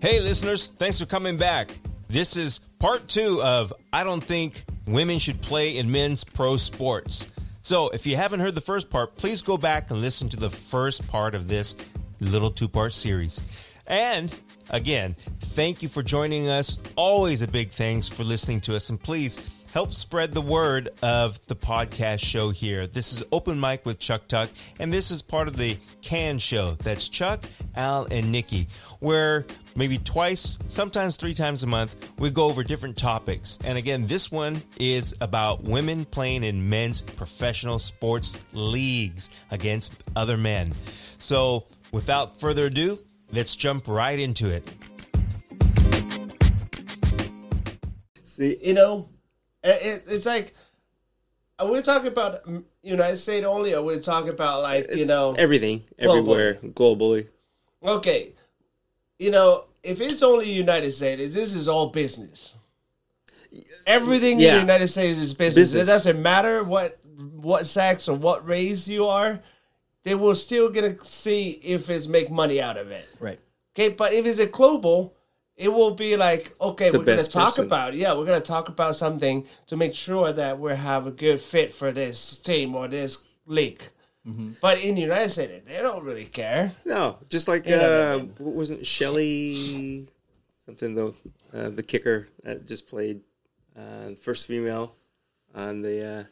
Hey, listeners, thanks for coming back. This is part two of I Don't Think Women Should Play in Men's Pro Sports. So, if you haven't heard the first part, please go back and listen to the first part of this little two part series. And again, thank you for joining us. Always a big thanks for listening to us. And please help spread the word of the podcast show here. This is Open Mic with Chuck Tuck, and this is part of the Can Show. That's Chuck, Al, and Nikki, where maybe twice, sometimes three times a month, we go over different topics. And again, this one is about women playing in men's professional sports leagues against other men. So, without further ado, let's jump right into it. See, you know, it, it's like uh, are we talking about mm, United States only, or we're talking about like you It's know everything, everywhere, globally. Okay, you know, if it's only United States, this is all business. Everything in the United States is business. Business. It doesn't matter what what sex or what race you are. They will still gonna see if it's make money out of it. Right. Okay, but if it's a global, it will be like, okay, The we're gonna talk person. about yeah, we're gonna talk about something to make sure that we have a good fit for this team or this league. Mm-hmm. But in the United States, they don't really care. No, just like You know what I uh, what wasn't Shelly something though, uh, the kicker that just played uh, first female on the. Uh,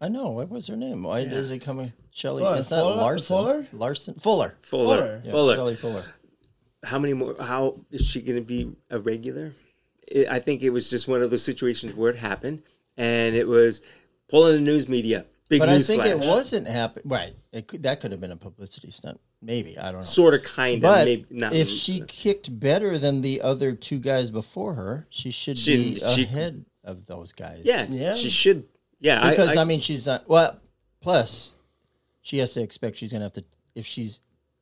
I know. What was her name? Why is it coming? Shelley. What, It's not Fuller? Larson. Fuller? Larson. Fuller. Fuller. Fuller. Yeah, Fuller. Shelley Fuller. How many more? How is she going to be a regular? It, I think it was just one of those situations where it happened, and it was pulling the news media. Big But I news think it wasn't happening. Right. It could, that could have been a publicity stunt. Maybe I don't know. sort of, kind of, but maybe not. if really. she kicked better than the other two guys before her, she should She- be she- ahead of those guys. yeah, Yeah. she should. Yeah, Because I, I, mean, she's not. Well, plus, she has to expect she's gonna have to if she's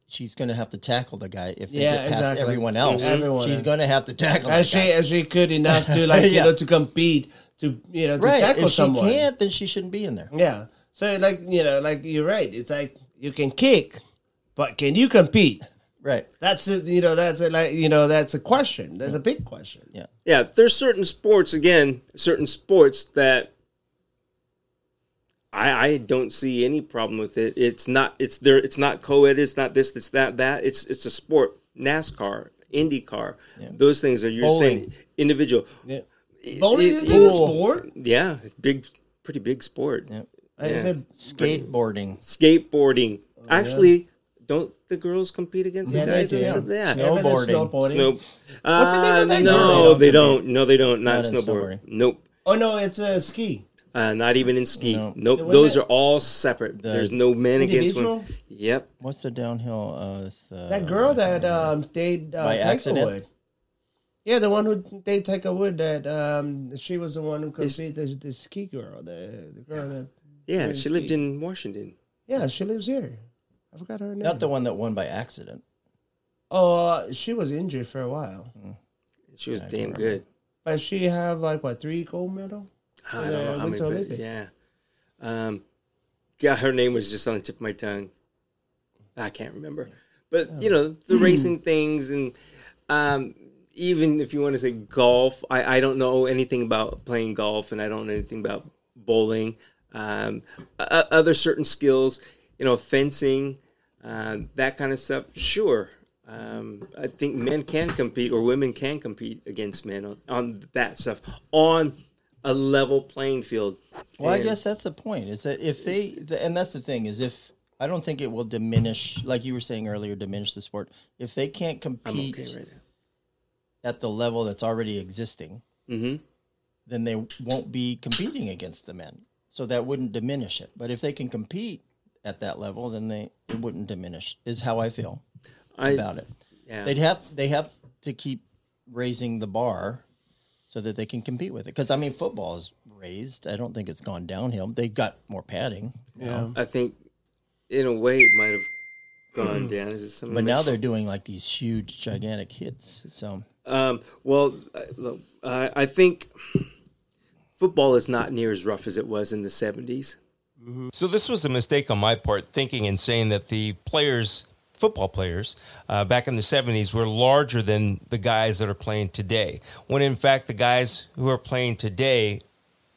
she's gonna have to tackle the guy if they Yeah, get past exactly. everyone else. Everyone. she's gonna have to tackle. as that she guy. as she could enough to like you know to compete to you know to right. tackle If she can't, then she shouldn't be in there. Yeah. So like you know like you're right. It's like you can kick, but can you compete? Right. That's a, you know that's a, like you know that's a question. That's a big question. Yeah. yeah, there's certain sports again, certain sports that I I don't see any problem with it. It's not it's there it's not co-ed, it's not this, it's that, that. It's it's a sport. NASCAR, IndyCar, those things are you're saying individual. Yeah. Bowling it- is a sport. Yeah, big pretty big sport. Yeah. I Yeah. said Skateboarding. Skateboarding. Actually, don't the girls compete against Yeah, the they guys? do. Yeah. yeah. Snow- Snowboarding. Snowboarding. Nope. What's the name of Uh, that no, girl? they don't. No, they don't. Not, Not in snowboard. snowboarding. Nope. Oh no, it's a ski. Uh, not even in ski. No. Nope. Wait Those are all separate. There's no men against Individual. women. Yep. What's the downhill? Uh, the, That girl that um dated uh, By Tiger accident? Wood. Yeah, the one who they take Tiger Wood. That um, she was the one who Is- competed. The, the ski girl, the the girl that. Yeah, Where's she lived ski? in Washington. Yeah, she lives here. I forgot her name. not the one that won by accident. Oh, uh, she was injured for a while, She was I can't damn good. but she have like what three gold medal? I don't know how many, Winter but yeah. Um, yeah, her name was just on the tip of my tongue. I can't remember, but you know the racing things and um, even if you want to say golf, I, I don't know anything about playing golf, and I don't know anything about bowling. Um, o- other certain skills, you know, fencing, uh, that kind of stuff. Sure, um, I think men can compete or women can compete against men on, on that stuff on a level playing field. Well, I guess that's the point. Is that if they, the, and that's the thing is if I don't think it will diminish, like you were saying earlier, diminish the sport. If they can't I'm compete okay right now. At the level that's already existing, hmm then they won't be competing against the men. So that wouldn't diminish it. But if they can compete at that level, then they it wouldn't diminish. Is how I feel I about it. yeah. They'd have they have to keep raising the bar so that they can compete with it. Because I mean, football is raised. I don't think it's gone downhill. They've got more padding, Yeah. I think in a way it might have gone down. Is it but now they're doing like these huge, gigantic hits. So Um, well, I- think football is not near as rough as it was in the seventies. So this was a mistake on my part, thinking and saying that the players football players uh, back in the 70s were larger than the guys that are playing today. When in fact, the guys who are playing today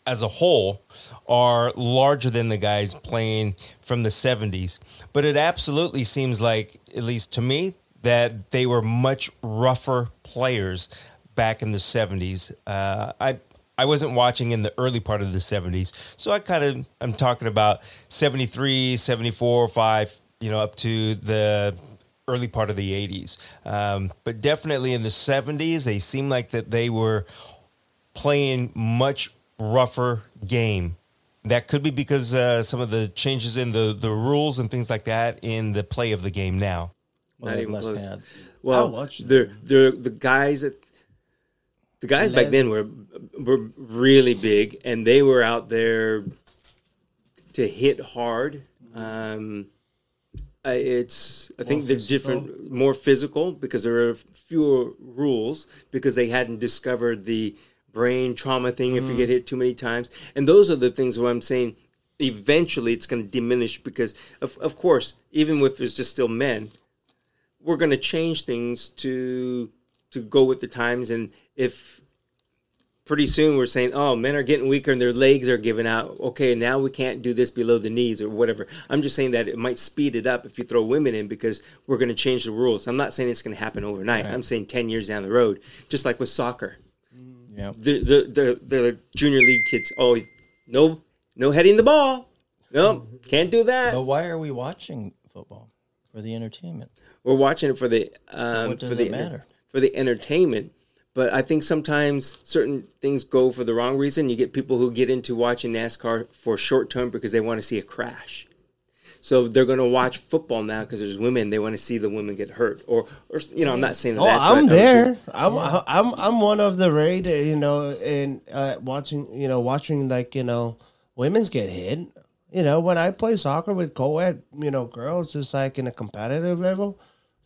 as a whole are larger than the guys playing from the 70s. But it absolutely seems like, at least to me, that they were much rougher players back in the 70s. Uh, I I wasn't watching in the early part of the 70s. So I kind of I'm talking about 73, 74, 5, you know, up to the early part of the 80s. Um, but definitely in the 70s, they seemed like that they were playing much rougher game. That could be because uh, some of the changes in the, the rules and things like that in the play of the game now. Well, Not even less close. pads. Well, I watched they're, they're the guys that the guys back then were were really big, and they were out there to hit hard. Um, I- it's I think they're different, more physical because there are fewer rules because they hadn't discovered the brain trauma thing if you get hit too many times, and those are the things where I'm saying eventually it's going to diminish because of of course even if it's just still men we're going to change things to to go with the times. And if pretty soon we're saying oh men are getting weaker and their legs are giving out. Okay now we can't do this below the knees or whatever. I'm just saying that it might speed it up if you throw women in because we're going to change the rules. I'm not saying it's going to happen overnight. I'm saying 10 years down the road just like with soccer. Mm-hmm. Yeah. the the the, the junior league kids oh no no heading the ball. No can't do that. But why are we watching football for the entertainment? We're watching it for the um, does for the matter? for the entertainment. But I think sometimes certain things go for the wrong reason. You get people who get into watching NASCAR for short term because they want to see a crash. So they're going to watch football now because there's women. They want to see the women get hurt, or, or you know, I'm not saying that. Oh, that's I'm what- there. I'm I'm I'm one of the raid, you know, and uh, watching, you know, watching like you know, women's get hit. You know, when I play soccer with co-ed, you know, girls, just like in a competitive level,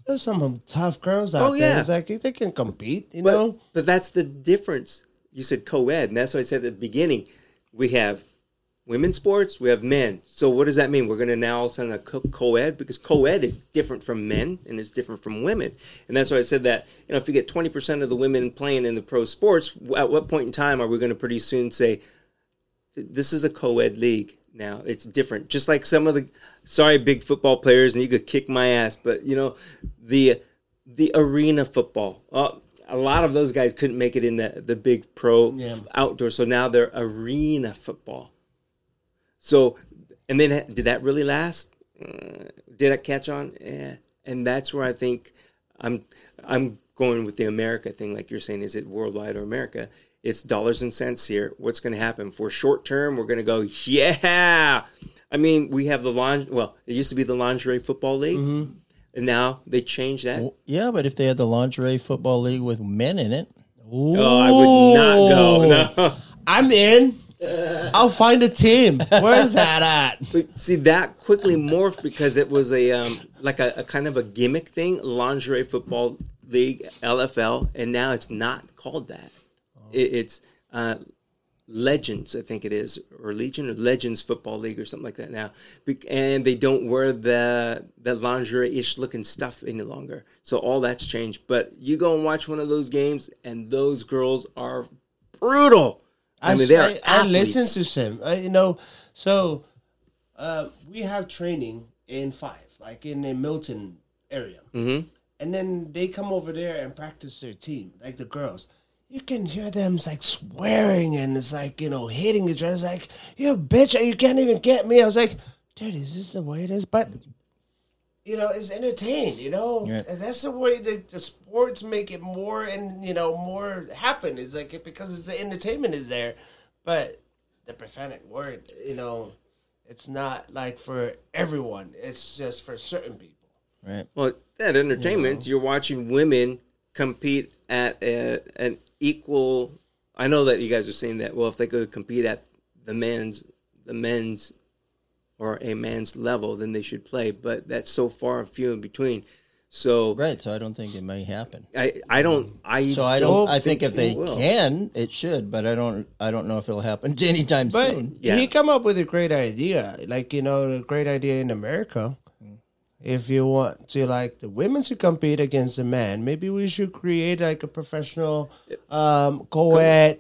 there's some tough girls out Oh, there. yeah. It's like they can compete. You But, know, but that's the difference. You said co-ed, and that's what I said at the beginning. We have women's sports, we have men. So what does that mean? We're going to now all of a co-ed because co-ed is different from men and it's different from women. And that's why I said that, you know, if you get 20% of the women playing in the pro sports, at what point in time are we going to pretty soon say, this is a co-ed league now. It's different. Just like some of the sorry big football players and you could kick my ass but you know the the arena football uh, a lot of those guys couldn't make it in the, the big pro Yeah. outdoor so now they're arena football. So and then did that really last? Uh, did it catch on? Yeah and that's where i think i'm i'm going with the america thing like you're saying is it worldwide or america it's dollars and cents here. What's going to happen? For short term we're going to go yeah! I mean we have the lawn well it used to be the lingerie football league. And now they changed that. Yeah, but if they had the lingerie football league with men in it, oh i would not go. No. I'm in. I'll find a team. Where's that at? But see that quickly morphed because it was a um, like a, a kind of a gimmick thing, lingerie football league, LFL, and now it's not called that. It, it's uh, Legends, I think it is, or Legion or Legends Football League or something like that now. And they don't wear the the lingerie-ish looking stuff any longer. So all that's changed. But you go and watch one of those games, and those girls are brutal. I, mean, they are I, I listen to. I, you know, so uh, we have training in five, like in the Milton area, Mhm. and then they come over there and practice their team, like the girls. You can hear them like swearing and it's like you know hitting each other. It's like you bitch, you can't even get me. I was like, dude, is this the way it is? But you know, it's entertained. You know, Yeah. and that's the way that the sports make it more and you know more happen. It's like it, because it's the entertainment is there, but the prophetic word, you know, it's not like for everyone. It's just for certain people. right? Well, that entertainment, you're watching women compete at a, an equal. I know that you guys are saying that. Well, if they could compete at the men's, the men's, or a man's level, then they should play. But that's so far and few in between. So Right. So I don't think it may happen. I, I don't. I So I don't. I think if they will. can, it should. But I don't. I don't know if it'll happen anytime But soon. Yeah. he come up with a great idea, like you know, a great idea in America. If you want to like the women to compete against the men, maybe we should create like a professional um, co-ed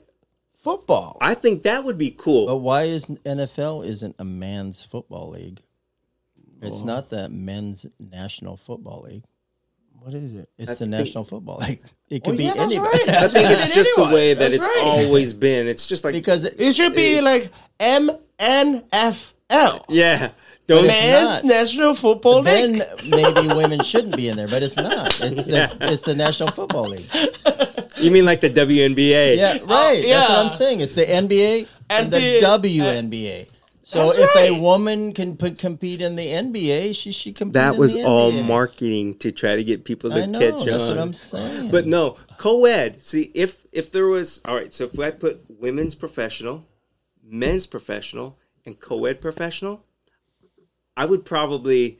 football. I think that would be cool. But why is NFL isn't a man's football league? It's not the men's national football league. What is it? It's the think- National Football League. It could Oh, be yeah, that's anybody. right. I think it's just the way that That's it's right. always been. It's just like because it, It should be It's- like MNFL, yeah. Don't Men's not. National Football League. then maybe women shouldn't be in there, but it's not. It's the it's the National Football League. you mean like the WNBA? Yeah, right. Oh, that's what. I'm saying. It's the NBA and, And the, the- uh, WNBA. So That's if a woman can p- compete in the NBA, she should compete. That in was the all marketing to try to get people to I know. catch That's on. what I'm saying. But no, co-ed. See, if if there was all right, so if I put women's professional, men's professional, and co-ed professional, I would probably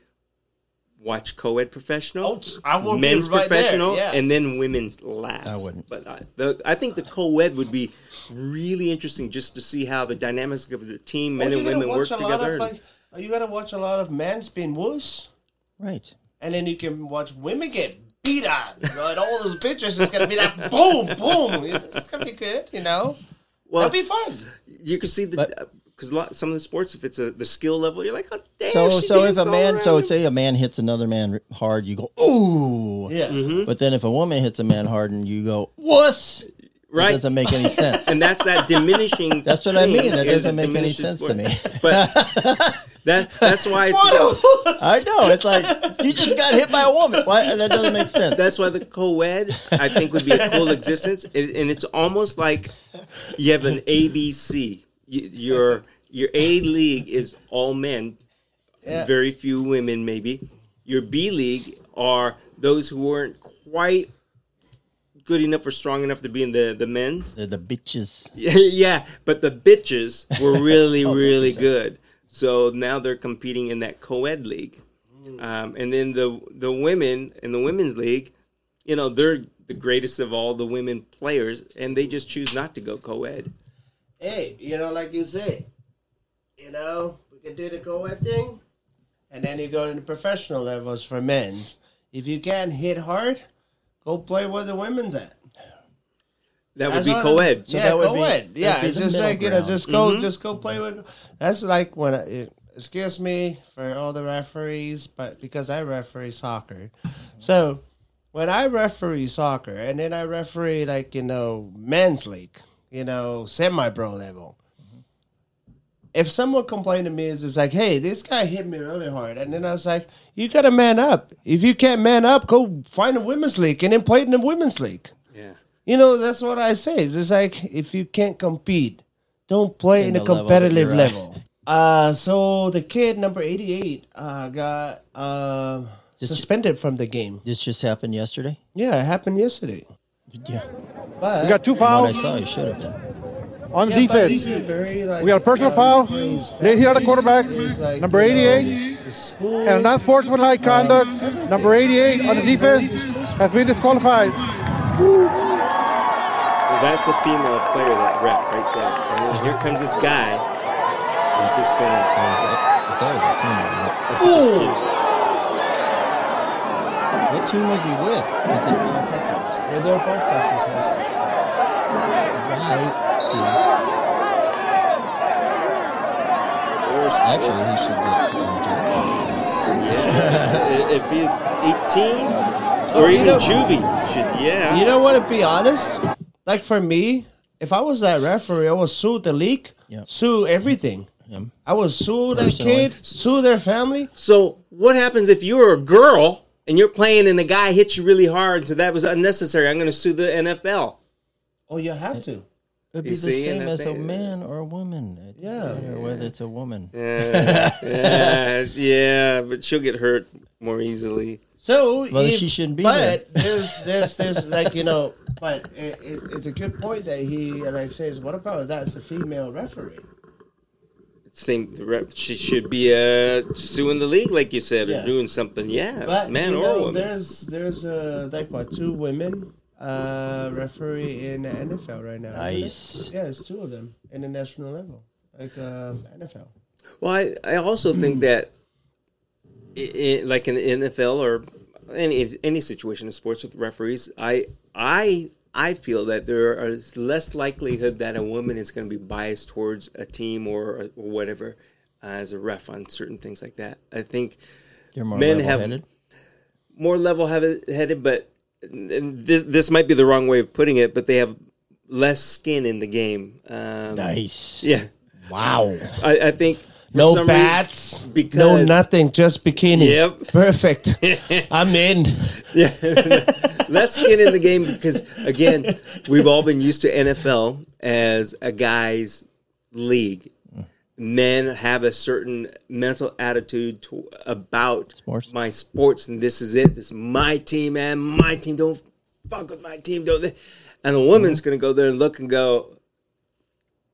watch co-ed professional, Oh, I would be men's right there, professional, yeah. and then women's last. I wouldn't. But I, the, I think the co-ed would be really interesting just to see how the dynamics of the team, men Well, and women, work watch a lot together. of, like, uh, you gotta watch a lot of men's being wuss, right. and then you can watch women get beat on. You know, and all those bitches is gonna be like boom, boom. It's gonna be good, you know. well, That'd be fun. you can see the because lot some of the sports, if it's a the skill level, you're like, oh damn. So she so if a man, so around. say a man hits another man hard, you go ooh. Yeah. Mm-hmm. But then if a woman hits a man hard and you go wuss, it right, doesn't make any sense. and that's that diminishing. That's what I mean. That doesn't make any diminishes sense to me. But that that's why it's I know. It's like you just got hit by a woman. Why? That doesn't make sense. that's why the co-ed I think would be a cool existence, and, and it's almost like you have an ABC. You, your your A league is all men, Yeah. very few women, maybe. Your B league are those who weren't quite good enough or strong enough to be in the the men's. They're the bitches. yeah, but the bitches were really, Oh, really good. So now they're competing in that co-ed league, um, and then the the women in the women's league, you know, they're the greatest of all the women players, and they just choose not to go co-ed. Hey, you know, like you said, you know, we can do the co-ed thing, and then you go to the professional levels for men's. If you can't hit hard, go play where the women's at. That would That's be co-ed. So yeah, that would go be- Yeah, it's just like you know, just go, Mm-hmm. just go play with. That's like when I, it, excuse me for all the referees, but because I referee soccer, so when I referee soccer and then I referee like you know men's league, you know semi-pro level. If someone complained to me, it's just like, "Hey, this guy hit me really hard," and then I was like, "You gotta man up. If you can't man up, go find a women's league and then play in the women's league." Yeah. You know, that's what I say. It's just like if you can't compete, don't play in, In a the level competitive level. Uh so the kid number eighty eight uh got uh suspended from the game. This just happened yesterday. Yeah, it happened yesterday. Yeah. But We got two From what I fouls saw, you should have been. on Yeah, defense. very, like, We got a personal uh, foul. phrase, They hit the quarterback, is like, number you know, 88. And non-sportsmanlike conduct, number 88 on the defense, has been disqualified. Well, that's a female player, that ref right there. And then here comes this guy. He's just gonna. I thought it was a female. What team was he with? Was it uh, Texas. Yeah, they're both Texas high school. right? See, actually, he should get um, jail. Yeah. if he's 18 Oh, or you even know- juvie, should yeah. You know what? To be honest, like for me, if I was that referee, I would sue the league, Yeah. sue everything. Him. I would sue that Personally. kid, sue their family. So what happens if you were a girl and you're playing and the guy hits you really hard? So that was unnecessary. I'm going to sue the NFL. Oh, you have to. It'd You be the see, same and as a man or a woman. It Yeah. doesn't whether it's a woman. Yeah, yeah, yeah, but she'll get hurt more easily. So, Well, if- she shouldn't be But there's, there's, there's like you know, but it, it, it's a good point that he like says. What about that's a female referee? Same, the rep- she should be uh, suing the league, like you said, Yeah. or doing something. Yeah, But man you or know, woman. there's there's uh, like what two women uh referee in the NFL right now. Nice. Yeah, it's two of them in the national level, like um, NFL. Well, I, I also think that i like in the NFL or any any situation in sports with referees, I I I feel that there is less likelihood that a woman is going to be biased towards a team or, or whatever uh, as a ref on certain things like that. I think Men have- level-headed. more level headed, but this this might be the wrong way of putting it, but they have less skin in the game. Um, Nice. Yeah, Wow. I, I think No bats, reason- because no nothing, just bikini. Yep. Perfect. I'm in. less skin in the game because again, we've all been used to NFL as a guy's league. Men have a certain mental attitude to, about Sports. my sports, and this is it. This is my team, man. My team. Don't fuck with my team. Don't. They? And a woman's mm-hmm. gonna go there and look and go,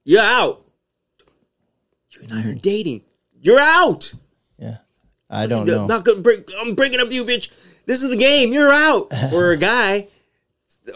"You're out. You and I are dating. You're out." Yeah. I don't No, know. Not gonna bring. I'm breaking up with you, bitch. This is the game. You're out. or a guy,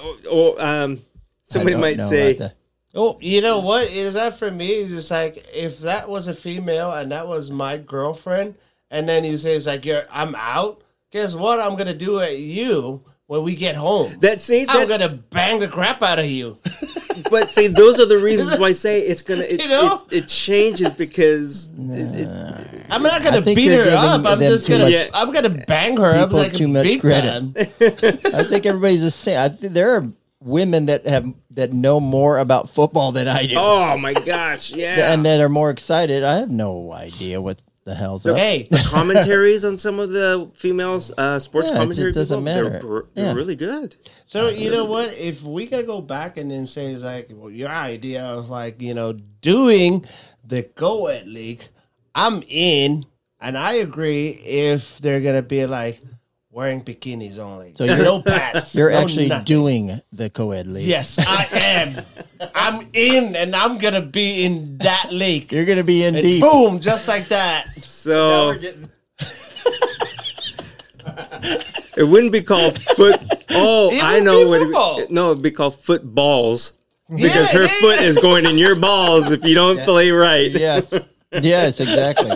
or, or um, somebody might say. Oh, you know what is that for me? It's just like if that was a female and that was my girlfriend, and then you say it's like you're I'm out. Guess what? I'm gonna do at you when we get home. "That see, I'm that's, gonna bang the crap out of you. but see, those are the reasons why I say it's gonna. It, You know? it, it changes because it, it, I'm not gonna beat her up. I'm just gonna much- I'm gonna bang her up People like too much big credit. time. I think everybody's the same. I think there are women that have that know more about football than I do, oh my gosh, yeah. and that are more excited. I have no idea what the hell's up. Hey, commentaries on some of the females uh, sports Yeah, commentary it doesn't people, matter. They're, br- they're really good. So you know what? If we could go back and then say it's like well, your idea of like you know doing the go at league, I'm in, and I agree. If they're gonna be like wearing bikinis only, So you're- no pants, You're no actually nothing. doing the co-ed league. Yes, I am. I'm in, and I'm gonna be in that league. You're gonna be in And deep. boom, just like that. So Getting... it wouldn't be called foot. Oh, It I would know be what. football. It, no, it'd be called footballs because Yeah, her yeah, foot yeah. is going in your balls if you don't play right. Yes. Yes, exactly.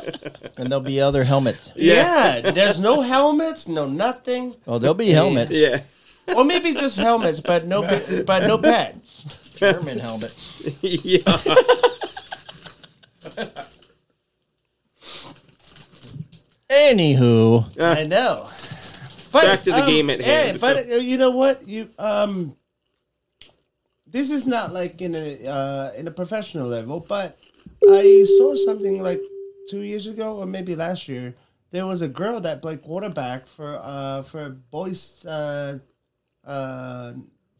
And there'll be other helmets. Yeah. there's no helmets, no nothing, Oh, there'll be helmets. Yeah. or maybe just helmets, but no, but no pants. German helmets. yeah. Anywho, I know. But, Back to the game at hand. Yeah, but uh, you know what? You um, this is not like in a uh, in a professional level, but I saw something like two years ago or maybe last year. There was a girl that played quarterback for uh for a boys uh uh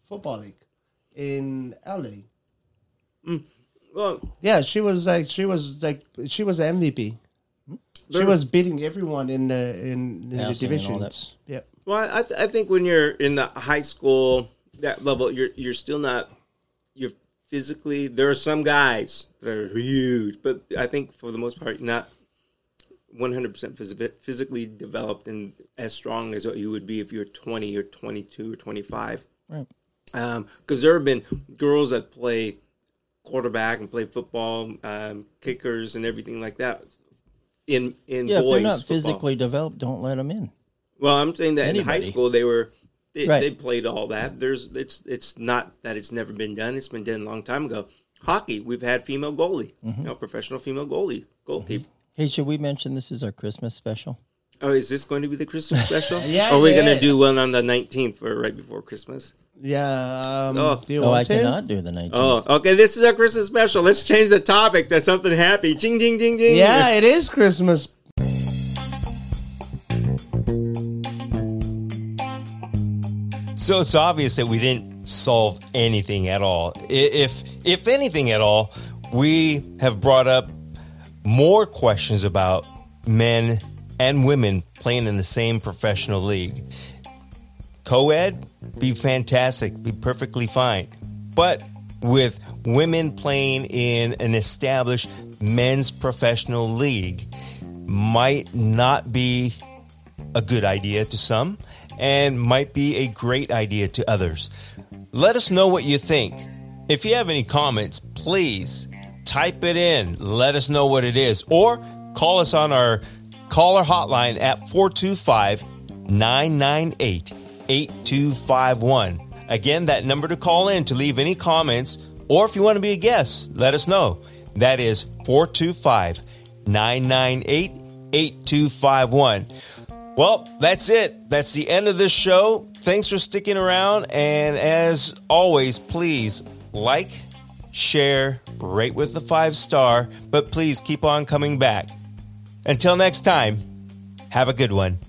football league in LA. Well, Yeah, she was like she was like she was MVP. She was beating everyone in the in, in the Passing and divisions. Yep. well, I, th- I think when you're in the high school that level, you're you're still not. Physically. There are some guys that are huge, but I think for the most part, not 100 percent physically developed and as strong as you would be if you're 20 or 22 or 25. Right. Because there have been girls that play quarterback and play football, um, kickers, and everything like that. In in yeah, if they're not football. physically developed, don't let them in. Well, I'm saying that in high school they were they, Right. they played all that. There's it's it's not that it's never been done. It's been done a long time ago. Hockey, we've had female goalie, Mm-hmm. you know, professional female goalie, goalkeeper. Hey, should we mention this is our Christmas special? Oh, is this going to be the Christmas special? Yeah, Or are we going to do one on the 19th for right before Christmas? Yeah. Um, Oh. do you Oh, I to? cannot do the 19th. Oh, okay. This is our Christmas special. Let's change the topic to something happy. Jing, jing, jing, jing. Yeah, it is Christmas. So it's obvious that we didn't solve anything at all. If if anything at all, we have brought up more questions about men and women playing in the same professional league. Co-ed, be fantastic, be perfectly fine. But with women playing in an established men's professional league might not be a good idea to some and might be a great idea to others. Let us know what you think. If you have any comments, please type it in. Let us know what it is or call us on our call our hotline at 425 998 8251. Again, that number to call in to leave any comments, or if you want to be a guest, let us know. That is 425 998 8251. Well, that's it. That's the end of this show. Thanks for sticking around. And as always, please like, share, rate with the five star, but please keep on coming back. Until next time, have a good one.